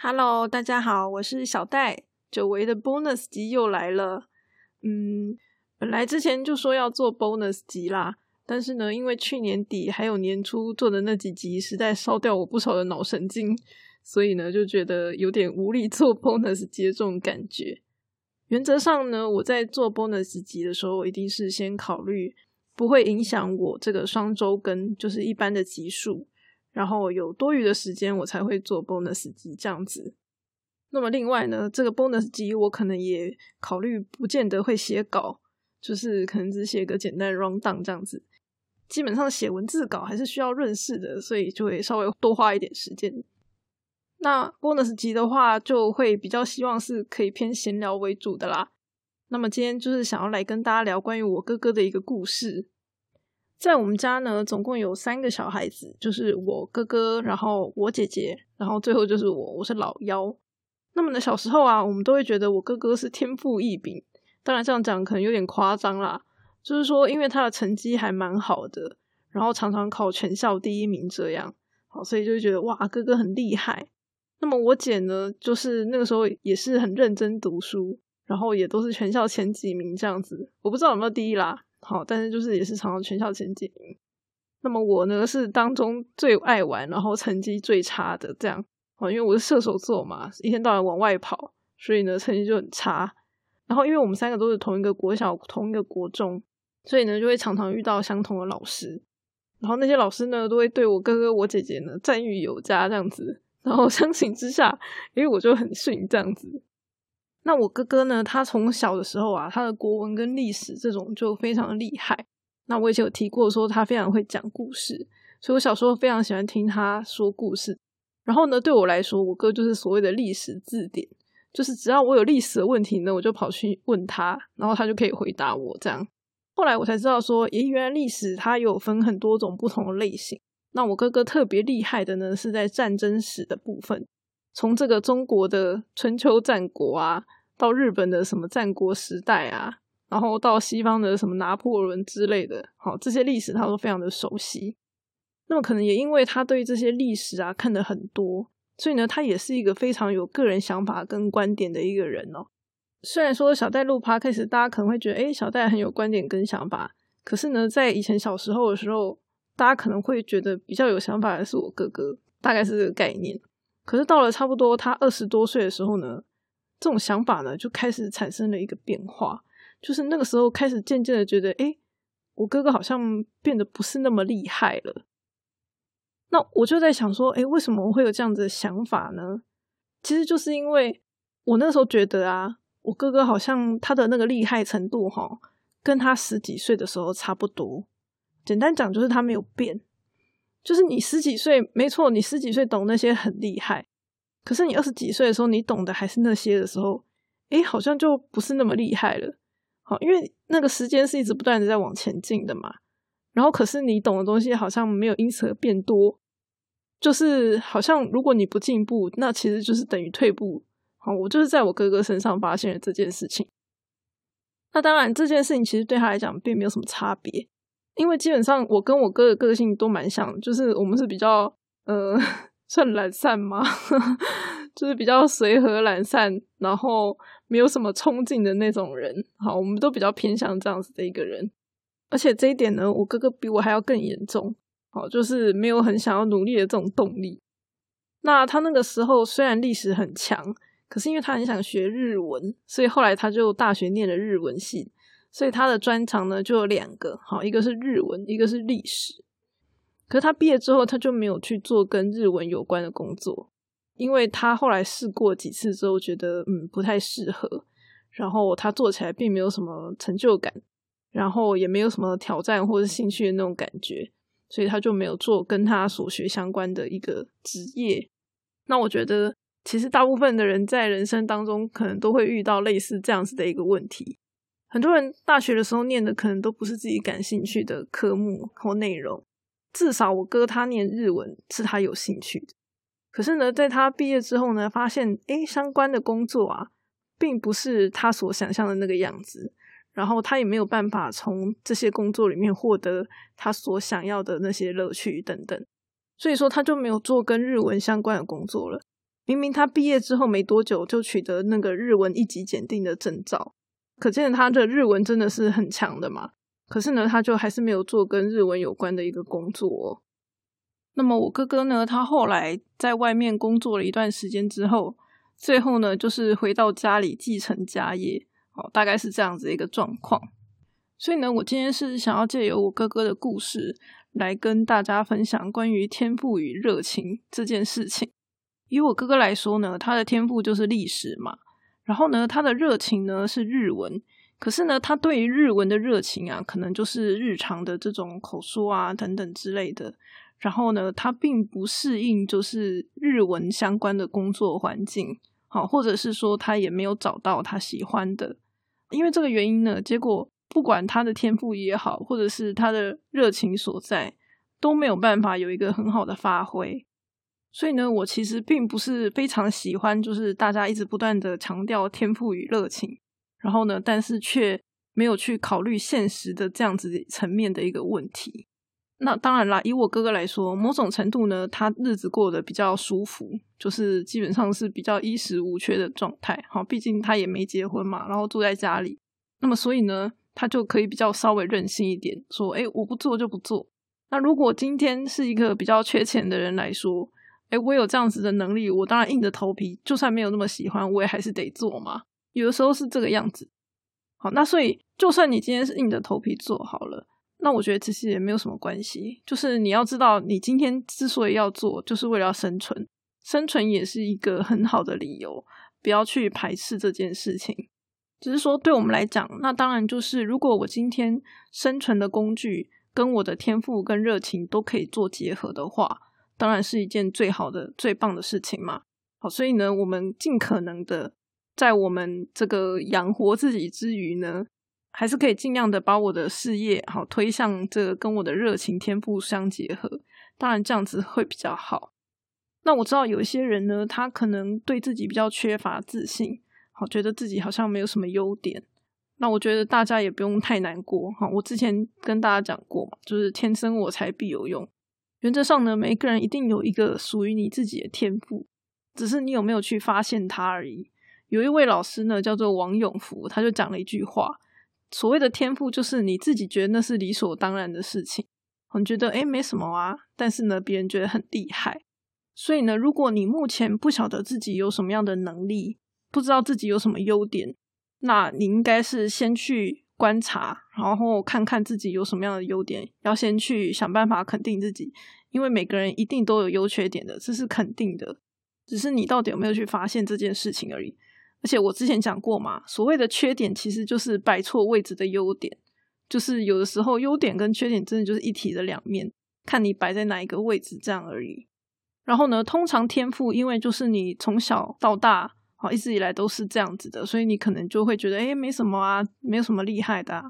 Hello，大家好，我是小戴。久违的 bonus 集又来了。嗯，本来之前就说要做 bonus 集啦，但是呢，因为去年底还有年初做的那几集实在烧掉我不少的脑神经，所以呢，就觉得有点无力做 bonus 集这种感觉。原则上呢，我在做 bonus 集的时候，一定是先考虑不会影响我这个双周更，就是一般的集数。然后有多余的时间，我才会做 bonus 集这样子。那么另外呢，这个 bonus 集我可能也考虑不见得会写稿，就是可能只写个简单 round down 这样子。基本上写文字稿还是需要润饰的，所以就会稍微多花一点时间。那 bonus 集的话，就会比较希望是可以偏闲聊为主的啦。那么今天就是想要来跟大家聊关于我哥哥的一个故事。在我们家呢，总共有三个小孩子，就是我哥哥，然后我姐姐，然后最后就是我，我是老幺。那么呢，小时候啊，我们都会觉得我哥哥是天赋异禀，当然这样讲可能有点夸张啦。就是说，因为他的成绩还蛮好的，然后常常考全校第一名这样，好，所以就觉得哇，哥哥很厉害。那么我姐呢，就是那个时候也是很认真读书，然后也都是全校前几名这样子。我不知道有没有第一啦。好，但是就是也是常常全校前几名。那么我呢是当中最爱玩，然后成绩最差的这样。哦，因为我是射手座嘛，一天到晚往外跑，所以呢成绩就很差。然后因为我们三个都是同一个国小、同一个国中，所以呢就会常常遇到相同的老师。然后那些老师呢都会对我哥哥、我姐姐呢赞誉有加这样子。然后相形之下，因为我就很逊这样子。那我哥哥呢？他从小的时候啊，他的国文跟历史这种就非常厉害。那我以前有提过，说他非常会讲故事，所以我小时候非常喜欢听他说故事。然后呢，对我来说，我哥就是所谓的历史字典，就是只要我有历史的问题呢，我就跑去问他，然后他就可以回答我。这样，后来我才知道说，咦，原来历史它有分很多种不同的类型。那我哥哥特别厉害的呢，是在战争史的部分。从这个中国的春秋战国啊，到日本的什么战国时代啊，然后到西方的什么拿破仑之类的，好，这些历史他都非常的熟悉。那么可能也因为他对这些历史啊看的很多，所以呢，他也是一个非常有个人想法跟观点的一个人哦。虽然说小戴录趴开始，大家可能会觉得，哎，小戴很有观点跟想法，可是呢，在以前小时候的时候，大家可能会觉得比较有想法的是我哥哥，大概是这个概念。可是到了差不多他二十多岁的时候呢，这种想法呢就开始产生了一个变化，就是那个时候开始渐渐的觉得，哎，我哥哥好像变得不是那么厉害了。那我就在想说，哎，为什么我会有这样子的想法呢？其实就是因为我那时候觉得啊，我哥哥好像他的那个厉害程度哈，跟他十几岁的时候差不多。简单讲就是他没有变。就是你十几岁，没错，你十几岁懂那些很厉害。可是你二十几岁的时候，你懂的还是那些的时候，哎，好像就不是那么厉害了。好，因为那个时间是一直不断的在往前进的嘛。然后，可是你懂的东西好像没有因此而变多。就是好像如果你不进步，那其实就是等于退步。好，我就是在我哥哥身上发现了这件事情。那当然，这件事情其实对他来讲并没有什么差别。因为基本上我跟我哥的个性都蛮像，就是我们是比较呃算懒散吗，就是比较随和懒散，然后没有什么冲劲的那种人。好，我们都比较偏向这样子的一个人。而且这一点呢，我哥哥比我还要更严重。好，就是没有很想要努力的这种动力。那他那个时候虽然历史很强，可是因为他很想学日文，所以后来他就大学念了日文系。所以他的专长呢就有两个，好，一个是日文，一个是历史。可是他毕业之后，他就没有去做跟日文有关的工作，因为他后来试过几次之后，觉得嗯不太适合，然后他做起来并没有什么成就感，然后也没有什么挑战或者兴趣的那种感觉，所以他就没有做跟他所学相关的一个职业。那我觉得，其实大部分的人在人生当中，可能都会遇到类似这样子的一个问题。很多人大学的时候念的可能都不是自己感兴趣的科目或内容，至少我哥他念日文是他有兴趣的。可是呢，在他毕业之后呢，发现诶相关的工作啊，并不是他所想象的那个样子，然后他也没有办法从这些工作里面获得他所想要的那些乐趣等等，所以说他就没有做跟日文相关的工作了。明明他毕业之后没多久就取得那个日文一级检定的证照，可见他的日文真的是很强的嘛。可是呢，他就还是没有做跟日文有关的一个工作。那么我哥哥呢，他后来在外面工作了一段时间之后，最后呢，就是回到家里继承家业，哦，大概是这样子一个状况。所以呢，我今天是想要借由我哥哥的故事来跟大家分享关于天赋与热情这件事情。以我哥哥来说呢，他的天赋就是历史嘛，然后呢，他的热情呢是日文。可是呢，他对于日文的热情啊，可能就是日常的这种口说啊等等之类的。然后呢，他并不适应就是日文相关的工作环境，好，或者是说他也没有找到他喜欢的。因为这个原因呢，结果不管他的天赋也好，或者是他的热情所在，都没有办法有一个很好的发挥。所以呢，我其实并不是非常喜欢，就是大家一直不断的强调天赋与热情，然后呢，但是却没有去考虑现实的这样子层面的一个问题。那当然啦，以我哥哥来说，某种程度呢，他日子过得比较舒服，就是基本上是比较衣食无缺的状态。好，毕竟他也没结婚嘛，然后住在家里，那么所以呢，他就可以比较稍微任性一点，说：“哎，我不做就不做。”那如果今天是一个比较缺钱的人来说，哎，我有这样子的能力，我当然硬着头皮，就算没有那么喜欢，我也还是得做嘛。有的时候是这个样子。好，那所以就算你今天是硬着头皮做好了，那我觉得其实也没有什么关系。就是你要知道，你今天之所以要做，就是为了要生存，生存也是一个很好的理由，不要去排斥这件事情。只是说，对我们来讲，那当然就是，如果我今天生存的工具跟我的天赋跟热情都可以做结合的话。当然是一件最好的、最棒的事情嘛。好，所以呢，我们尽可能的在我们这个养活自己之余呢，还是可以尽量的把我的事业好推向这个跟我的热情天赋相结合。当然这样子会比较好。那我知道有一些人呢，他可能对自己比较缺乏自信，好，觉得自己好像没有什么优点。那我觉得大家也不用太难过哈。我之前跟大家讲过嘛，就是天生我材必有用。原则上呢，每一个人一定有一个属于你自己的天赋，只是你有没有去发现它而已。有一位老师呢，叫做王永福，他就讲了一句话：所谓的天赋，就是你自己觉得那是理所当然的事情，你觉得诶没什么啊，但是呢，别人觉得很厉害。所以呢，如果你目前不晓得自己有什么样的能力，不知道自己有什么优点，那你应该是先去。观察，然后看看自己有什么样的优点，要先去想办法肯定自己，因为每个人一定都有优缺点的，这是肯定的，只是你到底有没有去发现这件事情而已。而且我之前讲过嘛，所谓的缺点其实就是摆错位置的优点，就是有的时候优点跟缺点真的就是一体的两面，看你摆在哪一个位置这样而已。然后呢，通常天赋，因为就是你从小到大。好，一直以来都是这样子的，所以你可能就会觉得，哎，没什么啊，没有什么厉害的。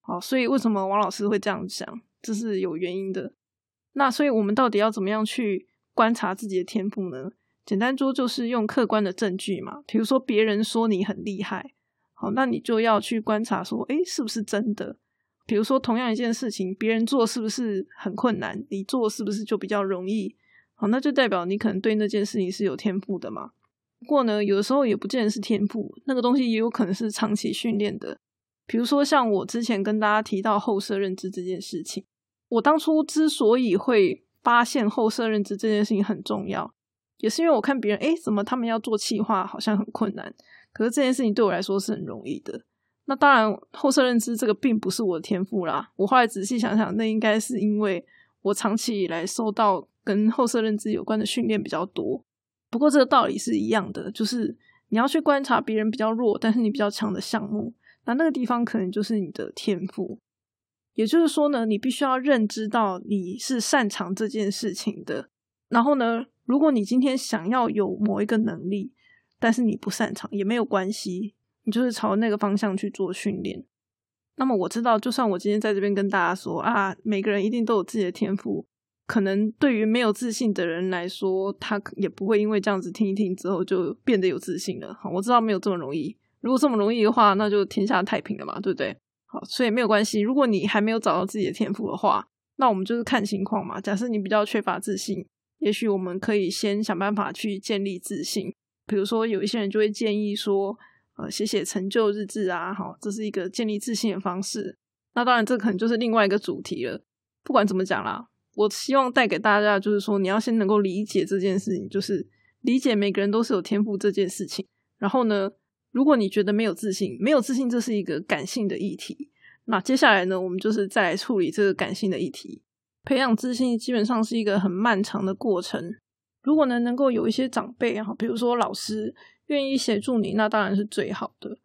好，所以为什么王老师会这样想，这是有原因的。那所以我们到底要怎么样去观察自己的天赋呢？简单说，就是用客观的证据嘛。比如说别人说你很厉害，好，那你就要去观察说，哎，是不是真的？比如说同样一件事情，别人做是不是很困难，你做是不是就比较容易？好，那就代表你可能对那件事情是有天赋的嘛。不过呢，有的时候也不见得是天赋，那个东西也有可能是长期训练的。比如说，像我之前跟大家提到后设认知这件事情，我当初之所以会发现后设认知这件事情很重要，也是因为我看别人，哎，怎么他们要做企划好像很困难，可是这件事情对我来说是很容易的。那当然，后设认知这个并不是我的天赋啦。我后来仔细想想，那应该是因为我长期以来受到跟后设认知有关的训练比较多。不过这个道理是一样的，就是你要去观察别人比较弱，但是你比较强的项目，那那个地方可能就是你的天赋。也就是说呢，你必须要认知到你是擅长这件事情的。然后呢，如果你今天想要有某一个能力，但是你不擅长也没有关系，你就是朝那个方向去做训练。那么我知道，就算我今天在这边跟大家说啊，每个人一定都有自己的天赋。可能对于没有自信的人来说，他也不会因为这样子听一听之后就变得有自信了。好，我知道没有这么容易。如果这么容易的话，那就天下太平了嘛，对不对？好，所以没有关系。如果你还没有找到自己的天赋的话，那我们就是看情况嘛。假设你比较缺乏自信，也许我们可以先想办法去建立自信。比如说，有一些人就会建议说，呃，写写成就日志啊，好，这是一个建立自信的方式。那当然，这可能就是另外一个主题了。不管怎么讲啦，我希望带给大家就是说，你要先能够理解这件事情，就是理解每个人都是有天赋这件事情。然后呢，如果你觉得没有自信，没有自信这是一个感性的议题。那接下来呢，我们就是再来处理这个感性的议题。培养自信基本上是一个很漫长的过程。如果呢，能够有一些长辈哈，比如说老师愿意协助你，那当然是最好的。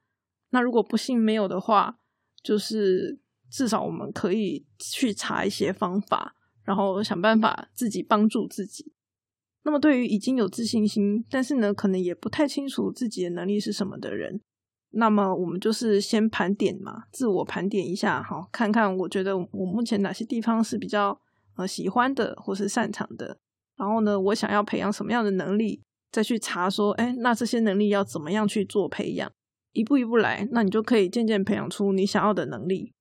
那如果不幸没有的话，就是至少我们可以去查一些方法，然后想办法自己帮助自己。那么对于已经有自信心，但是呢，可能也不太清楚自己的能力是什么的人，那么我们就是先盘点嘛，自我盘点一下，好，看看我觉得我目前哪些地方是比较呃喜欢的或是擅长的。然后呢，我想要培养什么样的能力，再去查说，哎，那这些能力要怎么样去做培养？一步一步来，那你就可以渐渐培养出你想要的能力。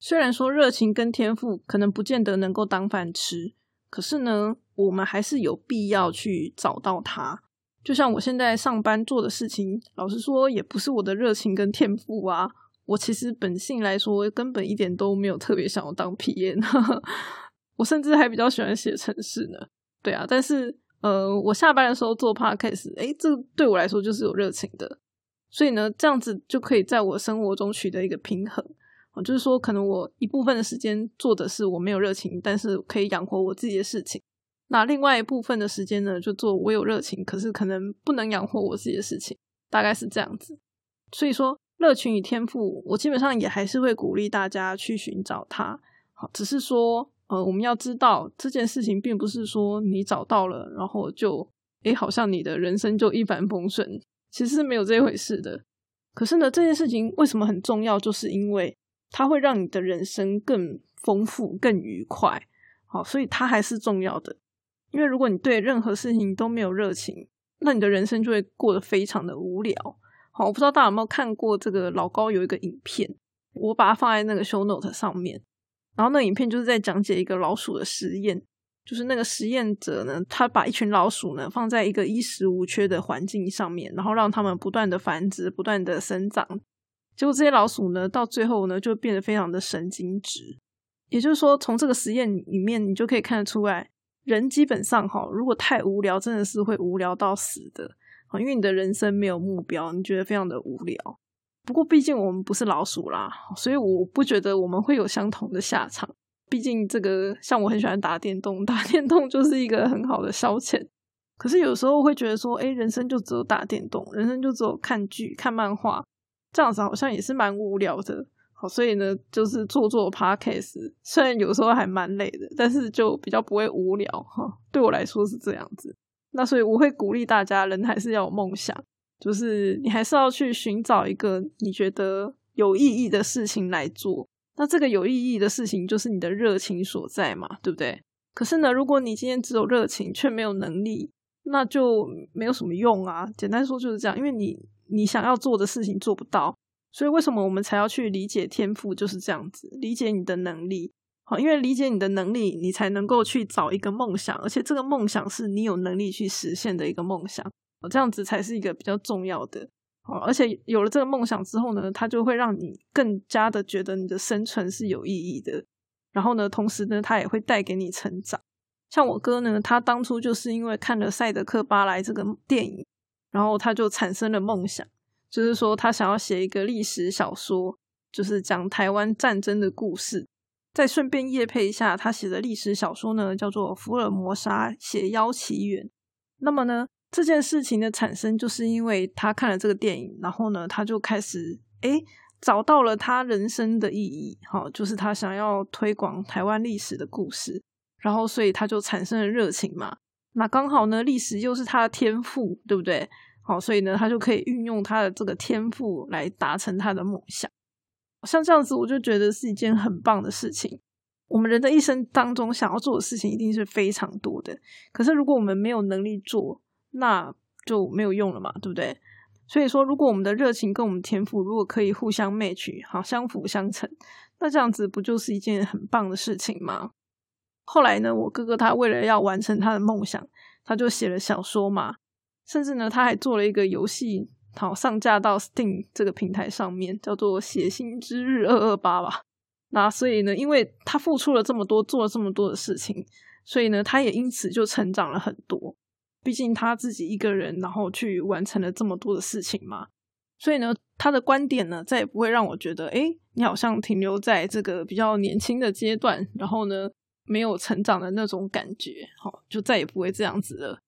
虽然说热情跟天赋可能不见得能够当饭吃，可是呢，我们还是有必要去找到它。就像我现在上班做的事情，老实说，也不是我的热情跟天赋啊。我其实本性来说，根本一点都没有特别想要当 PM，我甚至还比较喜欢写程式呢。对啊，但是呃，我下班的时候做 podcast，哎，这对我来说就是有热情的，所以呢，这样子就可以在我生活中取得一个平衡。就是说，可能我一部分的时间做的是我没有热情，但是可以养活我自己的事情；那另外一部分的时间呢，就做我有热情，可是可能不能养活我自己的事情，大概是这样子。所以说，热情与天赋，我基本上也还是会鼓励大家去寻找它。好，只是说。呃，我们要知道这件事情并不是说你找到了，然后就诶，好像你的人生就一帆风顺，其实是没有这回事的。可是呢，这件事情为什么很重要？就是因为它会让你的人生更丰富、更愉快。好，所以它还是重要的。因为如果你对任何事情都没有热情，那你的人生就会过得非常的无聊。好，我不知道大家有没有看过这个老高有一个影片，我把它放在那个 show note 上面。然后那影片就是在讲解一个老鼠的实验，就是那个实验者呢，他把一群老鼠呢放在一个衣食无缺的环境上面，然后让他们不断的繁殖、不断的生长。结果这些老鼠呢，到最后呢就变得非常的神经质。也就是说，从这个实验里面，你就可以看得出来，人基本上哈，如果太无聊，真的是会无聊到死的啊，因为你的人生没有目标，你觉得非常的无聊。不过，毕竟我们不是老鼠啦，所以我不觉得我们会有相同的下场。毕竟，这个像我很喜欢打电动，打电动就是一个很好的消遣。可是有时候会觉得说，哎，人生就只有打电动，人生就只有看剧、看漫画，这样子好像也是蛮无聊的。好，所以呢，就是做做 podcast，虽然有时候还蛮累的，但是就比较不会无聊哈。对我来说是这样子。那所以我会鼓励大家，人还是要有梦想。就是你还是要去寻找一个你觉得有意义的事情来做，那这个有意义的事情就是你的热情所在嘛，对不对？可是呢，如果你今天只有热情却没有能力，那就没有什么用啊。简单说就是这样，因为你你想要做的事情做不到，所以为什么我们才要去理解天赋？就是这样子，理解你的能力。好，因为理解你的能力，你才能够去找一个梦想，而且这个梦想是你有能力去实现的一个梦想。这样子才是一个比较重要的，哦，而且有了这个梦想之后呢，它就会让你更加的觉得你的生存是有意义的。然后呢，同时呢，它也会带给你成长。像我哥呢，他当初就是因为看了《赛德克巴莱》这个电影，然后他就产生了梦想，就是说他想要写一个历史小说，就是讲台湾战争的故事。再顺便夜配一下，他写的历史小说呢，叫做《福尔摩沙写妖奇缘》。那么呢？这件事情的产生，就是因为他看了这个电影，然后呢，他就开始诶找到了他人生的意义，好，就是他想要推广台湾历史的故事，然后所以他就产生了热情嘛。那刚好呢，历史又是他的天赋，对不对？好，所以呢，他就可以运用他的这个天赋来达成他的梦想。像这样子，我就觉得是一件很棒的事情。我们人的一生当中，想要做的事情一定是非常多的，可是如果我们没有能力做，那就没有用了嘛，对不对？所以说，如果我们的热情跟我们天赋如果可以互相 match，好相辅相成，那这样子不就是一件很棒的事情吗？后来呢，我哥哥他为了要完成他的梦想，他就写了小说嘛，甚至呢，他还做了一个游戏，好上架到 Steam 这个平台上面，叫做《血腥之日二二八》吧。那所以呢，因为他付出了这么多，做了这么多的事情，所以呢，他也因此就成长了很多。毕竟他自己一个人，然后去完成了这么多的事情嘛。所以呢，他的观点呢，再也不会让我觉得，哎，你好像停留在这个比较年轻的阶段，然后呢，没有成长的那种感觉，好，就再也不会这样子了。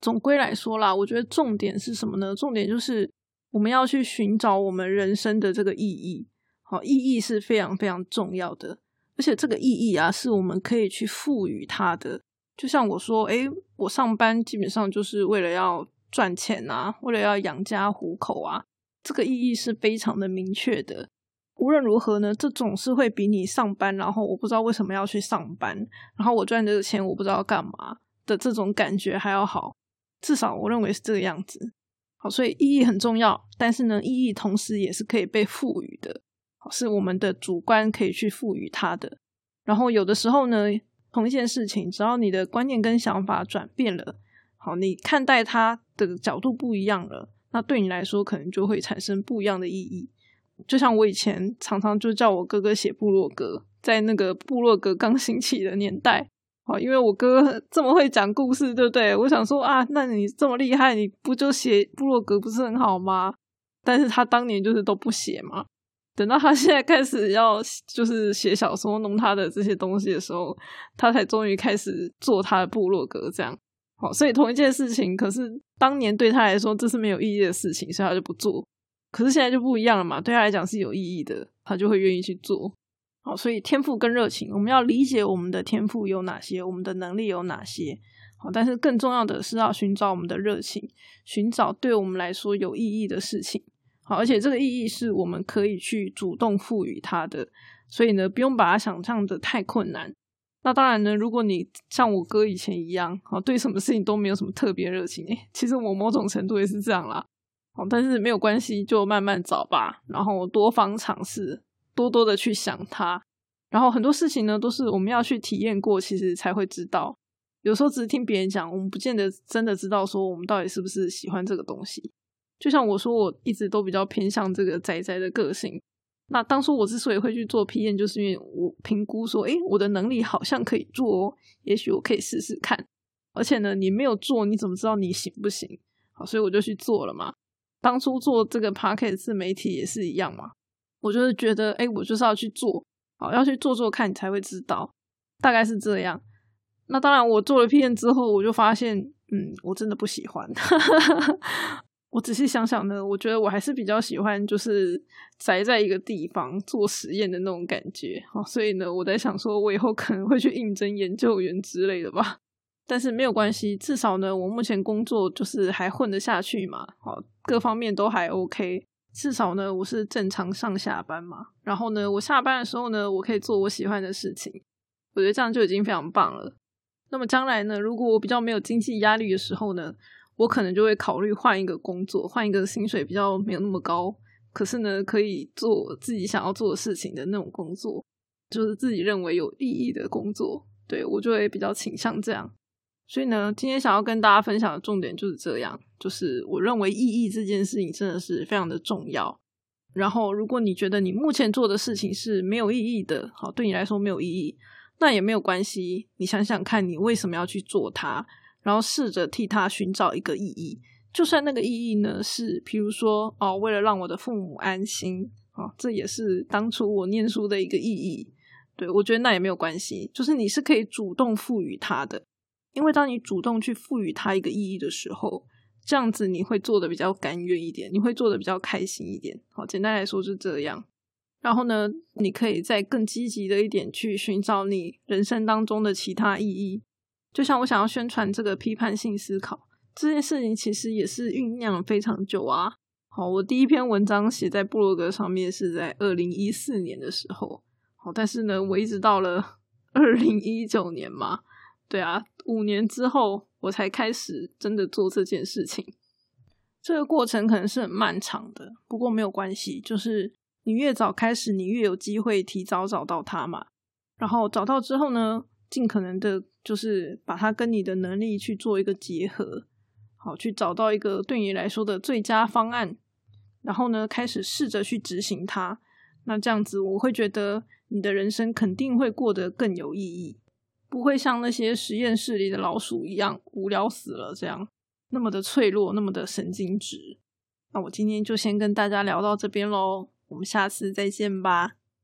总归来说啦，我觉得重点是什么呢？重点就是我们要去寻找我们人生的这个意义，好，意义是非常非常重要的，而且这个意义啊，是我们可以去赋予它的。就像我说，哎，我上班基本上就是为了要。赚钱啊，为了要养家糊口啊，这个意义是非常的明确的。无论如何呢，这总是会比你上班，然后我不知道为什么要去上班，然后我赚这个钱我不知道要干嘛的这种感觉还要好。至少我认为是这个样子。好，所以意义很重要，但是呢，意义同时也是可以被赋予的，是我们的主观可以去赋予它的。然后有的时候呢，同一件事情，只要你的观念跟想法转变了。好，你看待它的角度不一样了，那对你来说可能就会产生不一样的意义。就像我以前常常就叫我哥哥写部落格，在那个部落格刚兴起的年代，好，因为我哥 这么会讲故事，对不对？我想说啊，那你这么厉害，你不就写部落格不是很好吗？但是他当年就是都不写嘛。等到他现在开始要就是写小说、弄他的这些东西的时候，他才终于开始做他的部落格，这样。好，所以同一件事情，可是当年对他来说这是没有意义的事情，所以他就不做。可是现在就不一样了嘛，对他来讲是有意义的，他就会愿意去做。好，所以天赋跟热情，我们要理解我们的天赋有哪些，我们的能力有哪些。好，但是更重要的是要寻找我们的热情，寻找对我们来说有意义的事情。好，而且这个意义是我们可以去主动赋予它的，所以呢，不用把它想象的太困难。那当然呢，如果你像我哥以前一样，好对什么事情都没有什么特别热情，其实我某种程度也是这样啦。好，但是没有关系，就慢慢找吧，然后多方尝试，多多的去想它。然后很多事情呢，都是我们要去体验过，其实才会知道。有时候只是听别人讲，我们不见得真的知道说我们到底是不是喜欢这个东西。就像我说，我一直都比较偏向这个宅宅的个性。那当初我之所以会去做批验，就是因为我评估说，诶，我的能力好像可以做，哦，也许我可以试试看。而且呢，你没有做，你怎么知道你行不行？好，所以我就去做了嘛。当初做这个 p a r k e t 自媒体也是一样嘛。我就是觉得，诶，我就是要去做，好，要去做做看，你才会知道，大概是这样。那当然，我做了批验之后，我就发现，嗯，我真的不喜欢。我仔细想想呢，我觉得我还是比较喜欢就是宅在一个地方做实验的那种感觉哦，所以呢，我在想说，我以后可能会去应征研究员之类的吧。但是没有关系，至少呢，我目前工作就是还混得下去嘛，好，各方面都还 OK。至少呢，我是正常上下班嘛，然后呢，我下班的时候呢，我可以做我喜欢的事情，我觉得这样就已经非常棒了。那么将来呢，如果我比较没有经济压力的时候呢？我可能就会考虑换一个工作，换一个薪水比较没有那么高，可是呢，可以做自己想要做的事情的那种工作，就是自己认为有意义的工作。对我就会比较倾向这样。所以呢，今天想要跟大家分享的重点就是这样，就是我认为意义这件事情真的是非常的重要。然后，如果你觉得你目前做的事情是没有意义的，好，对你来说没有意义，那也没有关系。你想想看，你为什么要去做它？然后试着替他寻找一个意义，就算那个意义呢是，比如说哦，为了让我的父母安心啊，这也是当初我念书的一个意义。对我觉得那也没有关系，就是你是可以主动赋予他的，因为当你主动去赋予他一个意义的时候，这样子你会做的比较甘愿一点，你会做的比较开心一点。好，简单来说是这样。然后呢，你可以再更积极的一点去寻找你人生当中的其他意义。就像我想要宣传这个批判性思考这件事情，其实也是酝酿非常久啊。好，我第一篇文章写在部落格上面是在二零一四年的时候，好，但是呢，我一直到了 二零一九年嘛，对啊，五年之后我才开始真的做这件事情。这个过程可能是很漫长的，不过没有关系，就是你越早开始，你越有机会提早找到它嘛。然后找到之后呢？尽可能的，就是把它跟你的能力去做一个结合，好，去找到一个对你来说的最佳方案，然后呢，开始试着去执行它。那这样子，我会觉得你的人生肯定会过得更有意义，不会像那些实验室里的老鼠一样无聊死了，这样那么的脆弱，那么的神经质。那我今天就先跟大家聊到这边喽，我们下次再见吧。